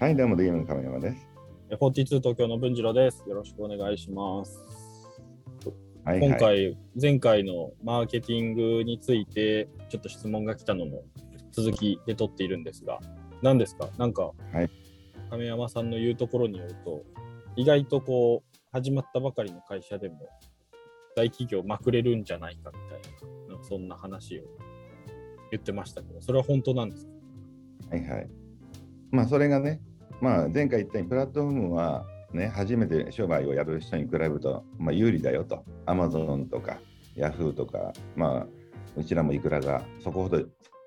はい、どうも、ドゥゲームの亀山です。42東京の文次郎です。よろしくお願いします。はい、はい。今回、前回のマーケティングについて、ちょっと質問が来たのの続きで取っているんですが、何ですか？なんか、はい亀山さんの言うところによると、意外とこう、始まったばかりの会社でも、大企業まくれるんじゃないかみたいな、そんな話を言ってましたけど、それは本当なんですか？はい、はい。まあ、それがね、まあ、前回言ったように、プラットフォームは、ね、初めて商売をやる人に比べると、まあ、有利だよと。アマゾンとか、ヤフーとか、まあ、うちらもいくらが、そこほど、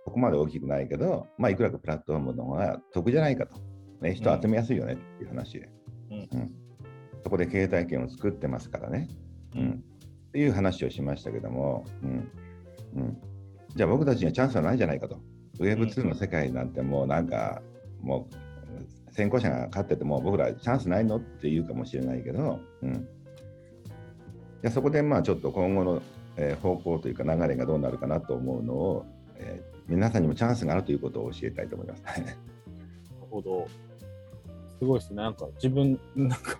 そこまで大きくないけど、まあ、いくらかプラットフォームの方が得じゃないかと。ね、人集めやすいよねっていう話で。うんそこで経営体験を作ってますからね。うん。っていう話をしましたけども、うん。うん。じゃあ僕たちにはチャンスはないじゃないかと。Web2 の世界なんてもうなんか、もう先行者が勝ってても僕らチャンスないのって言うかもしれないけど、うん。じゃあそこでまあちょっと今後の、えー方向というか流れがどうなるかなと思うのを、えー皆さんにもチャンスがあるということを教えたいと思います。なるほど。すごいですね。なんか自分、なんか、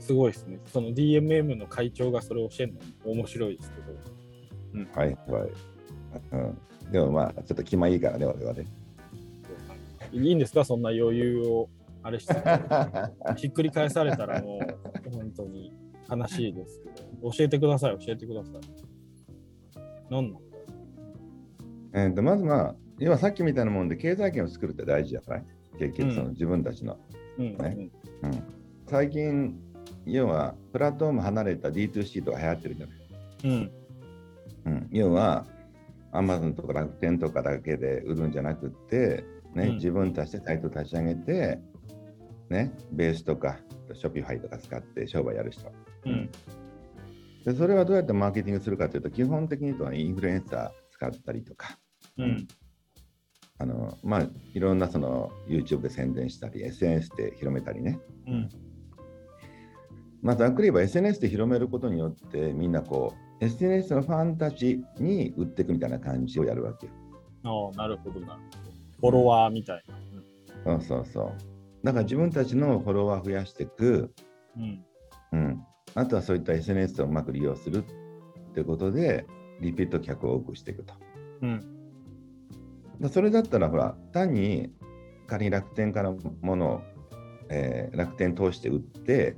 すごいですね。その DMM の会長がそれを教えるの面白いですけど。はいはい。うん、でもまあちょっと気前いいからね、俺はね。いいんですか？そんな余裕を、あれして。ひっくり返されたらもう、本当に悲しいですけど。教えてください、教えてください。何なん？だえーとまずまあ、要はさっきみたいなもんで経済圏を作るって大事じゃない？結局その自分たちの。うん、ねうん最近、要はプラットフォーム離れた D2C とか流行ってるじゃない？うん。うん。うん、要は Amazon とか楽天とかだけで売るんじゃなくって、ねうん自分たちでサイト立ち上げて、ね、ベースとか Shopify とか使って商売やる人。うん。でそれはどうやってマーケティングするかというと、基本的にとインフルエンサー使ったりとか、うん。あのまあ、いろんなその YouTube で宣伝したり、SNS で広めたりね。うん。まあ、ざっくり言えば SNS で広めることによって、みんなこう、SNS のファンたちに売っていくみたいな感じをやるわけよ。ああ、なるほどなるほど。フォロワーみたいな。そうそうそう。だから自分たちのフォロワー増やしていく、うん。うん、あとはそういった SNS をうまく利用するってことで、リピート客を多くしていくと。うん。だそれだったら、ほら、単に仮に楽天からものを、えー楽天通して売って、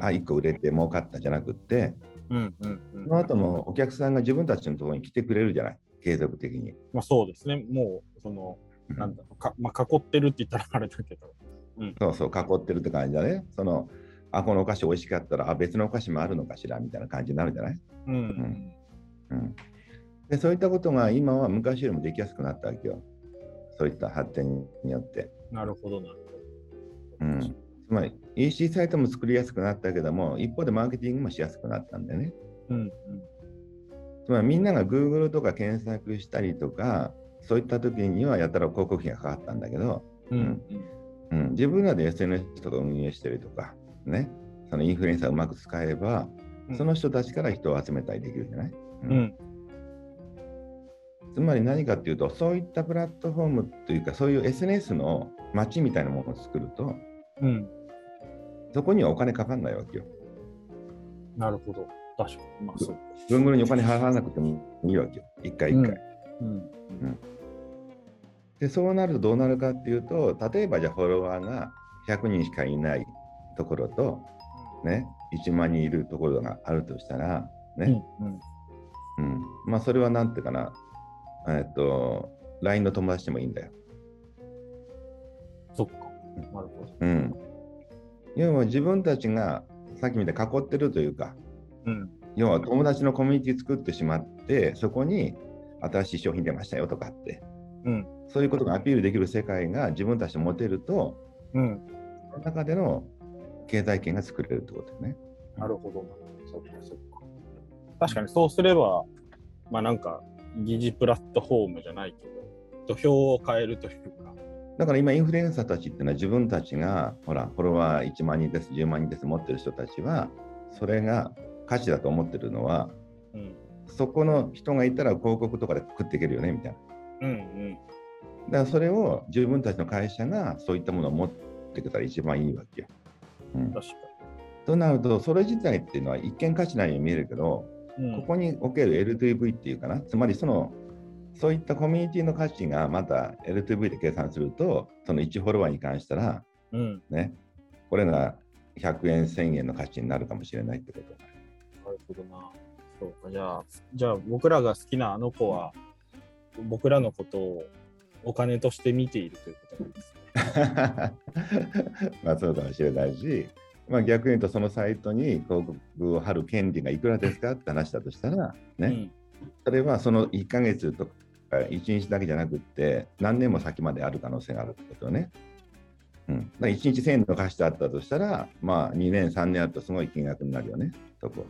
あ、1個売れて儲かったじゃなくって、うん。うん。うんその後もお客さんが自分たちのところに来てくれるじゃない、継続的に。まあそうですね。もう、その、なんだろうか、まあ、囲ってるって言ったらあれだけど。そうそう、囲ってるって感じだね。その、あ、このお菓子美味しかったら、あ、別のお菓子もあるのかしらみたいな感じになるじゃない、うん。うん、でそういったことが今は昔よりもできやすくなったわけよ。そういった発展によって。なるほどなるうん、つまり EC サイトも作りやすくなったけども、一方でマーケティングもしやすくなったんだよね。ほど。うん。つまりみんなが Google とか検索したりとか、そういった時にはやたら広告費がかかったんだけど、うん。うん。うん、自分らで SNS とか運営してるとか、ね、そのインフルエンサーをうまく使えば、うんその人たちから人を集めたりできるじゃない、うんうん。つまり何かっていうと、そういったプラットフォームというか、そういう SNS の街みたいなものを作ると、うん。そこにはお金かかんないわけよ。なるほど。確かに。まあそう。Google にお金払わなくてもいいわけよ。一回一回。うん。で、そうなるとどうなるかっていうと、例えばじゃあフォロワーが100人しかいないところと、ね、1万人いるところがあるとしたら、ね、うん。うん。うん、まあそれはなんていうかな、えっと、LINE の友達でもいいんだよ。そっか。なるほど。うん。要は自分たちがさっきみたいに囲ってるというか、うん。要は友達のコミュニティ作ってしまって、そこに新しい商品出ましたよとかって、うん。そういうことがアピールできる世界が自分たちで持てると、うん。その中での経済圏が作れるってことですね。なるほど。そっかそっか。確かにそうすれば、まあなんか、疑似プラットフォームじゃないけど、土俵を変えるというか。だから今、インフルエンサーたちっていうのは自分たちが、ほら、フォロワー1万人です、10万人です持ってる人たちは、それが価値だと思ってるのは、うん。そこの人がいたら広告とかで食っていけるよねみたいな。うんうん。だからそれを自分たちの会社がそういったものを持っってくれたら一番いいわけよ。うん、確かとなると、それ自体っていうのは一見価値ないように見えるけど、に。うんここにおける LTV っていうかな、つまりその、そういったコミュニティの価値がまた LTV で計算すると、その1フォロワーに関したら、うん。ね、これが100円、1000円の価値になるかもしれないってことがなるほどな。そうか、じゃあ、じゃあ僕らが好きなあの子は、僕らのことをお金として見ているということなんですね。まあそうかもしれないし、まあ、逆に言うとそのサイトに広告を貼る権利がいくらですかって話だとしたら、ねそれはその1ヶ月とか1日だけじゃなくって何年も先まである可能性があるってことね。うん、だから1日1000円の貸してあったとしたら、まあ、2年、3年あるとすごい金額になるよね、そこ。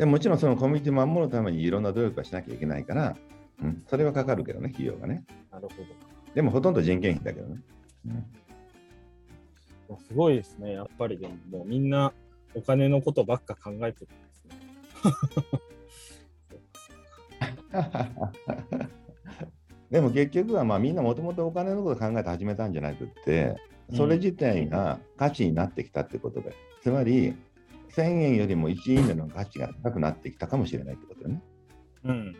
でもちろんそのコミュニティを守るためにいろんな努力はしなきゃいけないから、うん、それはかかるけどね、費用がね。なるほど。でもほとんど人件費だけどね。うんすごいですね。やっぱりでも、もうみんなお金のことばっか考えてるんですね。でも結局はまあみんなもともとお金のこと考えて始めたんじゃなくって、それ自体が価値になってきたってことで、つまり1000円よりも1いいねの価値が高くなってきたかもしれないってことだよね。うん。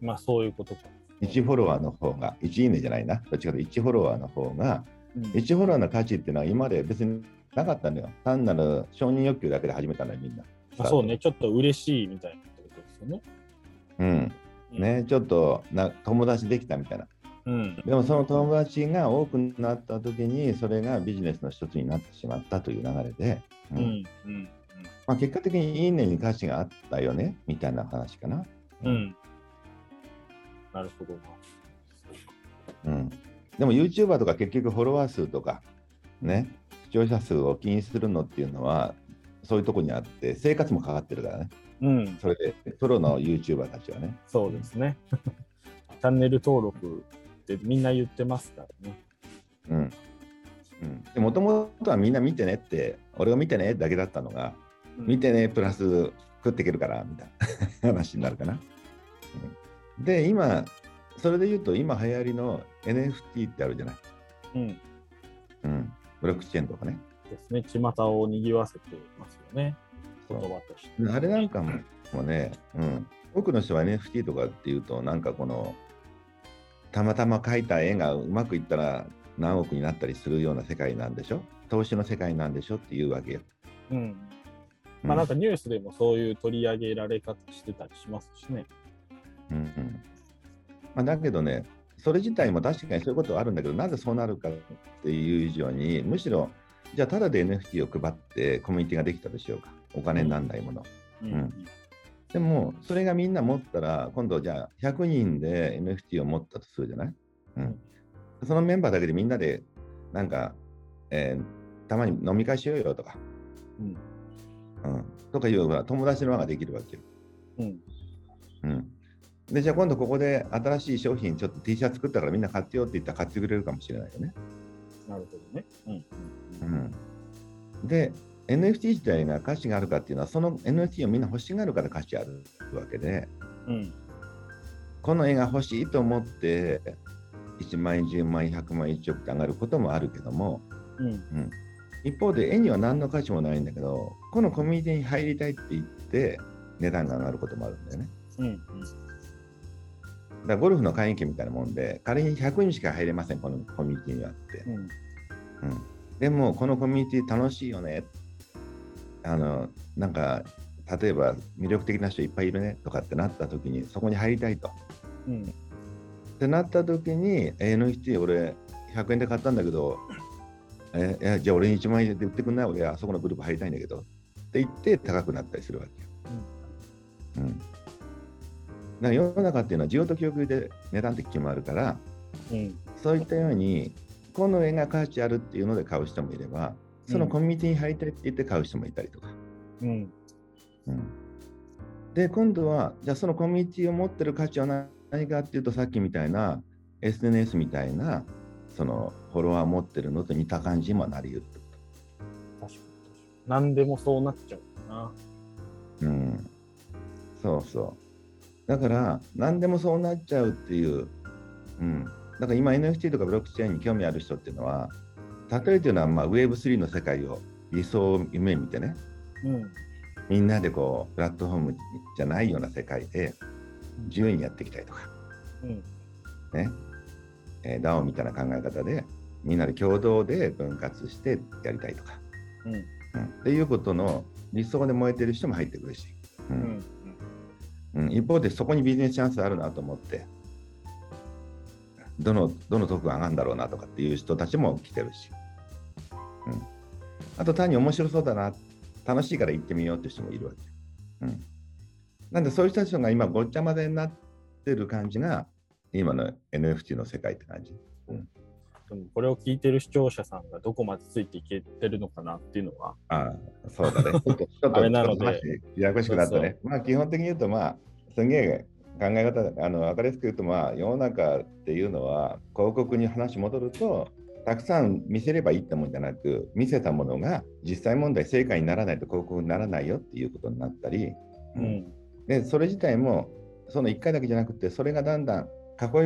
まあそういうことか。1フォロワーの方が、1いいねじゃないな、どっちかというと1フォロワーの方が、うん1フォロワーの価値っていうのは今まで別になかったんだよ。単なる承認欲求だけで始めたのよ、みんな。まあ、そうね、ちょっと嬉しいみたいなってことですよね。うん。ね、ちょっとな友達できたみたいな。うん。でもその友達が多くなった時にそれがビジネスの一つになってしまったという流れで、ううんん。うん。まあ、結果的にいいねに価値があったよねみたいな話かな。うん。うん。なるほどな。うん、でも YouTuber とか結局フォロワー数とかね視聴者数を気にするのっていうのはそういうとこにあって生活もかかってるからねうん。それでプロの YouTuber たちはね。そうですね。チャンネル登録ってみんな言ってますからね。うんうん、もともとはみんな見てねって俺が見てねだけだったのが見てね、プラス食っていけるから、みたいな 話になるかな。うんで、今、それで言うと、今流行りの NFT ってあるじゃない。うん。うん。ブロックチェーンとかね。ですね。巷を賑わせてますよね。言葉として。あれなんかももうね、うん。多くの人は NFT とかっていうと、なんかこの、たまたま描いた絵がうまくいったら何億になったりするような世界なんでしょ？投資の世界なんでしょ？っていうわけよ。うん。うん。まあなんかニュースでもそういう取り上げられ方してたりしますしね。うんうん。まあ、だけどね、それ自体も確かにそういうことはあるんだけど、なぜそうなるかっていう以上に、むしろ、じゃあ、ただで NFT を配ってコミュニティができたとしようか、お金にならないもの。うん。うん。でも、それがみんな持ったら、今度、じゃあ、100人で NFT を持ったとするじゃない、うん、そのメンバーだけでみんなで、なんか、えーたまに飲み会しようよとか、うんうん、とかいう友達の輪ができるわけよ。うん。うん、でじゃあ今度ここで新しい商品ちょっと T シャツ作ったからみんな買ってよって言ったら買ってくれるかもしれないよね。なるほどね。うんうん、で NFT 自体が価値があるかっていうのはその NFT をみんな欲しがるから価値あるわけでうん。この絵が欲しいと思って1万円10万円100万円1億って上がることもあるけどもうん。うん。一方で絵には何の価値もないんだけどこのコミュニティに入りたいって言って値段が上がることもあるんだよね。うんだからゴルフの会員権みたいなもんで、仮に100人しか入れません、このコミュニティにはって。うんうん、でも、このコミュニティ楽しいよね。あの、なんか、例えば魅力的な人いっぱいいるねとかってなった時に、そこに入りたいと。うんってなった時に、NFT 俺100円で買ったんだけど、えじゃあ俺に1万円で売ってくんない？俺あそこのグループ入りたいんだけどって言って高くなったりするわけよ。うん。だから世の中っていうのは需要と供給で値段って決まるから、うんそういったように、この絵が価値あるっていうので買う人もいれば、そのコミュニティに入りたいって言って買う人もいたりとか。うんうんで、今度は、じゃあそのコミュニティを持ってる価値は何かっていうと、さっきみたいな SNS みたいな、そのフォロワー持ってるのと似た感じにもなり得る。確かに確かに。何でもそうなっちゃうな。うん、そうそう。だから、何でもそうなっちゃうっていう、うん。だから今 NFT とかブロックチェーンに興味ある人っていうのは、例えというのは、まあ、Web3 の世界を理想を夢見てね、うん。みんなでこう、プラットフォームじゃないような世界で自由にやっていきたいとか、うん。ね、えー、DAO みたいな考え方で、みんなで共同で分割してやりたいとか、うん。うん、っていうことの理想で燃えてる人も入ってくるし、ううん。うん、一方でそこにビジネスチャンスあるなと思って、どのどのトークン上がるんだろうなとかっていう人たちも来てるし、うん、あと単に面白そうだな、楽しいから行ってみようって人もいるわけ。うん、なんでそういう人たちが今ごっちゃ混ぜになってる感じが今の NFT の世界って感じ。うんでもこれを聞いてる視聴者さんがどこまでついていけてるのかなっていうのは、ああ、そうだね。ちょっと、ちょっと、あれなのでややこしくなったね。まあ、基本的に言うと、まあ、すげえ考え方、あの、分かりやすく言うと、まあ、世の中っていうのは、広告に話戻ると、たくさん見せればいいってもんじゃなく、見せたものが実際問題成果にならないと広告にならないよっていうことになったり、う。ん。で、それ自体も、その1回だけじゃなくて、それがだんだん囲い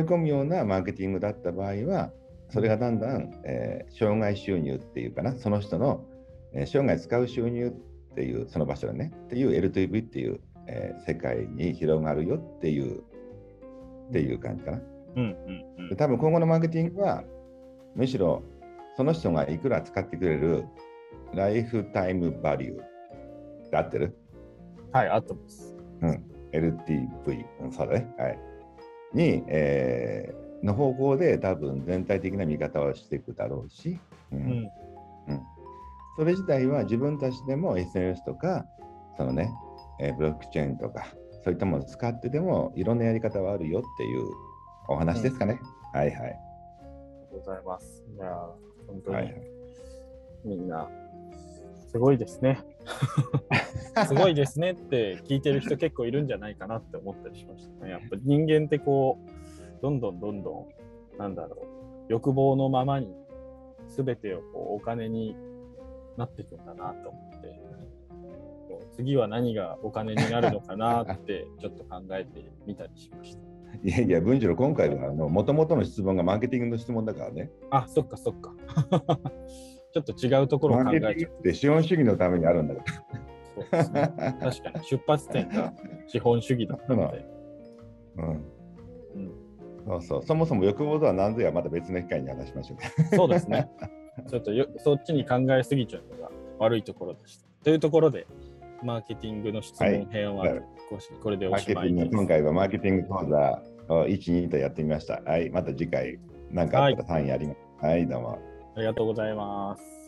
込むようなマーケティングだった場合は、それがだんだん、えー障害収入っていうかな、その人の、えー生涯使う収入っていう、その場所でね、っていう LTV っていう、えー世界に広がるよっていう、っていう感じかな。うん。うん。うんで多分今後のマーケティングは、むしろその人がいくら使ってくれるライフタイムバリューで合ってる？はい、あとます。うん、LTV、うん、そうだね。はい。に、えーの方向で多分全体的な見方をしていくだろうし、ううんん。それ自体は自分たちでも SNS とか、そのね、えーブロックチェーンとか、そういったものを使ってでもいろんなやり方はあるよっていうお話ですかね。はいはい。ありがとうございます。いやー、本当にはいはいみんな、すごいですね。すごいですねって聞いてる人結構いるんじゃないかなって思ったりしましたね。やっぱ人間ってこう、どんどんどんどん、なんだろう、欲望のままに全てをこうお金になっていくんだなと思って、次は何がお金になるのかなってちょっと考えてみたりしました。いやいや、文次郎、今回はもともとの質問がマーケティングの質問だからね。あ、そっかそっか。ちょっと違うところをマ考えちゃって 資本主義のためにあるんだかそうですね。確かに出発点が資本主義だったので。ら。うんうん、そうそう。そもそも欲望とは何ぞやまた別の機会に話しましょう。そうですね。ちょっとよそっちに考えすぎちゃうのが悪いところでした。というところで、マーケティングの質問編ははいこれでおしまいです。今回はマーケティング講座を1、2とやってみました。はい、また次回、何かあったら単位あります。はい、どうも。ありがとうございます。